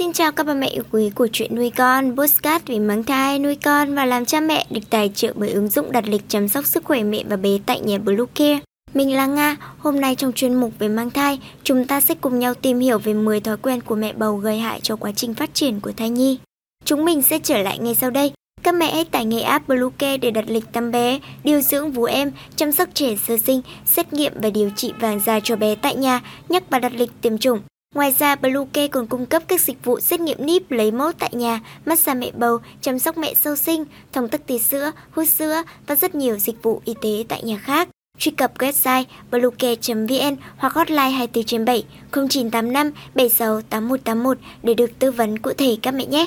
Xin chào các bà mẹ yêu quý của chuyện nuôi con, postcard về mang thai, nuôi con và làm cha mẹ được tài trợ bởi ứng dụng đặt lịch chăm sóc sức khỏe mẹ và bé tại nhà Bluecare. Mình là Nga, hôm nay trong chuyên mục về mang thai, chúng ta sẽ cùng nhau tìm hiểu về 10 thói quen của mẹ bầu gây hại cho quá trình phát triển của thai nhi. Chúng mình sẽ trở lại ngay sau đây. Các mẹ hãy tải ngay app Bluecare để đặt lịch tắm bé, điều dưỡng vú em, chăm sóc trẻ sơ sinh, xét nghiệm và điều trị vàng da cho bé tại nhà, nhắc và đặt lịch tiêm chủng. Ngoài ra, Bluecare còn cung cấp các dịch vụ xét nghiệm níp lấy mẫu tại nhà, massage mẹ bầu, chăm sóc mẹ sau sinh, thông tắc tí sữa, hút sữa và rất nhiều dịch vụ y tế tại nhà khác. Truy cập website bluecare.vn hoặc hotline 24 trên 7 0985 76 8181 để được tư vấn cụ thể các mẹ nhé.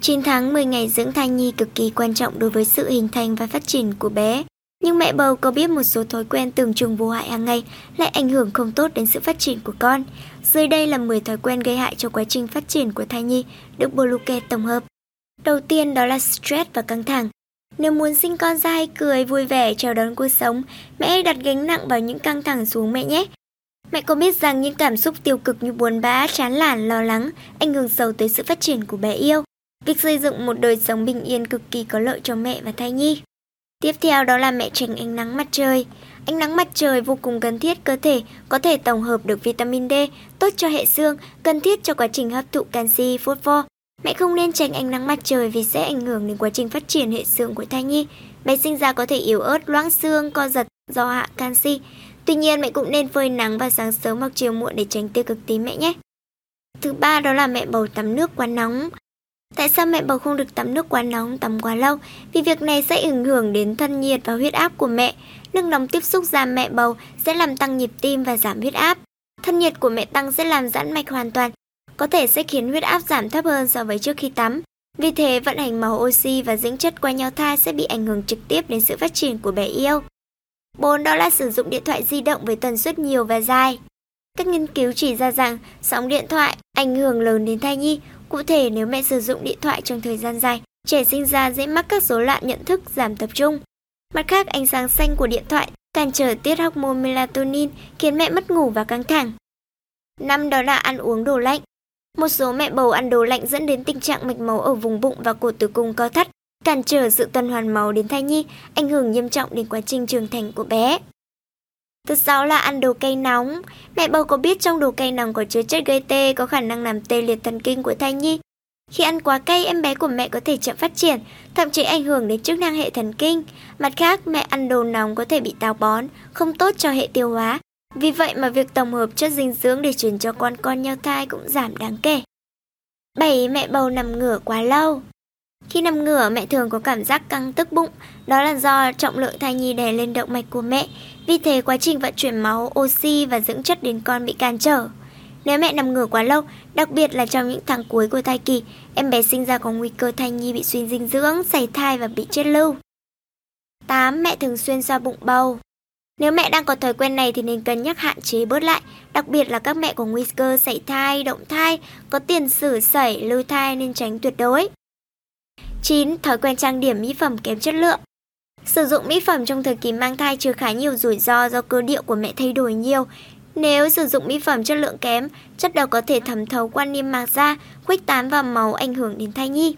9 tháng 10 ngày dưỡng thai nhi cực kỳ quan trọng đối với sự hình thành và phát triển của bé. Nhưng mẹ bầu có biết một số thói quen tưởng chừng vô hại hàng ngày lại ảnh hưởng không tốt đến sự phát triển của con. Dưới đây là 10 thói quen gây hại cho quá trình phát triển của thai nhi được Boluke tổng hợp. Đầu tiên đó là stress và căng thẳng. Nếu muốn sinh con ra hay cười, vui vẻ, chào đón cuộc sống, mẹ hãy đặt gánh nặng vào những căng thẳng xuống mẹ nhé. Mẹ có biết rằng những cảm xúc tiêu cực như buồn bã, chán nản, lo lắng ảnh hưởng sâu tới sự phát triển của bé yêu. Việc xây dựng một đời sống bình yên cực kỳ có lợi cho mẹ và thai nhi. Tiếp theo đó là mẹ tránh ánh nắng mặt trời. Ánh nắng mặt trời vô cùng cần thiết cơ thể, có thể tổng hợp được vitamin D, tốt cho hệ xương, cần thiết cho quá trình hấp thụ canxi, phosphor. Mẹ không nên tránh ánh nắng mặt trời vì sẽ ảnh hưởng đến quá trình phát triển hệ xương của thai nhi. Bé sinh ra có thể yếu ớt, loãng xương, co giật do hạ canxi. Tuy nhiên mẹ cũng nên phơi nắng vào sáng sớm hoặc chiều muộn để tránh tiêu cực tím mẹ nhé. Thứ ba đó là mẹ bầu tắm nước quá nóng. Tại sao mẹ bầu không được tắm nước quá nóng, tắm quá lâu? Vì việc này sẽ ảnh hưởng đến thân nhiệt và huyết áp của mẹ. Nước nóng tiếp xúc da mẹ bầu sẽ làm tăng nhịp tim và giảm huyết áp. Thân nhiệt của mẹ tăng sẽ làm giãn mạch hoàn toàn, có thể sẽ khiến huyết áp giảm thấp hơn so với trước khi tắm. Vì thế, vận hành máu oxy và dưỡng chất qua nhau thai sẽ bị ảnh hưởng trực tiếp đến sự phát triển của bé yêu. 4. Đó là sử dụng điện thoại di động với tần suất nhiều và dài. Các nghiên cứu chỉ ra rằng sóng điện thoại ảnh hưởng lớn đến thai nhi, Cụ thể nếu mẹ sử dụng điện thoại trong thời gian dài, trẻ sinh ra dễ mắc các rối loạn nhận thức, giảm tập trung. Mặt khác, ánh sáng xanh của điện thoại cản trở tiết hormone melatonin khiến mẹ mất ngủ và căng thẳng. Năm đó là ăn uống đồ lạnh. Một số mẹ bầu ăn đồ lạnh dẫn đến tình trạng mạch máu ở vùng bụng và cổ tử cung co thắt, cản trở sự tuần hoàn máu đến thai nhi, ảnh hưởng nghiêm trọng đến quá trình trưởng thành của bé. Thứ sáu là ăn đồ cay nóng. Mẹ bầu có biết trong đồ cay nóng có chứa chất gây tê có khả năng làm tê liệt thần kinh của thai nhi. Khi ăn quá cay, em bé của mẹ có thể chậm phát triển, thậm chí ảnh hưởng đến chức năng hệ thần kinh. Mặt khác, mẹ ăn đồ nóng có thể bị táo bón, không tốt cho hệ tiêu hóa. Vì vậy mà việc tổng hợp chất dinh dưỡng để truyền cho con con nhau thai cũng giảm đáng kể. 7. Mẹ bầu nằm ngửa quá lâu khi nằm ngửa, mẹ thường có cảm giác căng tức bụng, đó là do trọng lượng thai nhi đè lên động mạch của mẹ. Vì thế, quá trình vận chuyển máu, oxy và dưỡng chất đến con bị cản trở. Nếu mẹ nằm ngửa quá lâu, đặc biệt là trong những tháng cuối của thai kỳ, em bé sinh ra có nguy cơ thai nhi bị suy dinh dưỡng, sảy thai và bị chết lưu. 8. Mẹ thường xuyên xoa bụng bầu Nếu mẹ đang có thói quen này thì nên cân nhắc hạn chế bớt lại, đặc biệt là các mẹ có nguy cơ sảy thai, động thai, có tiền sử sảy, lưu thai nên tránh tuyệt đối. 9. Thói quen trang điểm mỹ phẩm kém chất lượng Sử dụng mỹ phẩm trong thời kỳ mang thai chứa khá nhiều rủi ro do cơ địa của mẹ thay đổi nhiều. Nếu sử dụng mỹ phẩm chất lượng kém, chất độc có thể thẩm thấu qua niêm mạc da, khuếch tán vào máu ảnh hưởng đến thai nhi.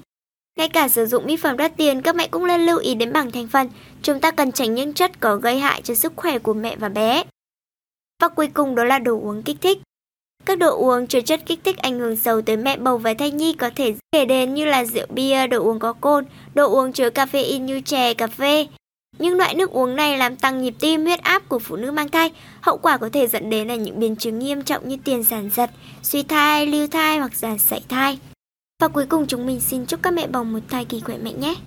Ngay cả sử dụng mỹ phẩm đắt tiền, các mẹ cũng nên lưu ý đến bảng thành phần. Chúng ta cần tránh những chất có gây hại cho sức khỏe của mẹ và bé. Và cuối cùng đó là đồ uống kích thích. Các đồ uống chứa chất kích thích ảnh hưởng sâu tới mẹ bầu và thai nhi có thể kể đến như là rượu bia, đồ uống có cồn, đồ uống chứa caffeine như chè, cà phê. Những loại nước uống này làm tăng nhịp tim, huyết áp của phụ nữ mang thai. Hậu quả có thể dẫn đến là những biến chứng nghiêm trọng như tiền sản giật, suy thai, lưu thai hoặc giả sảy thai. Và cuối cùng chúng mình xin chúc các mẹ bầu một thai kỳ khỏe mạnh nhé.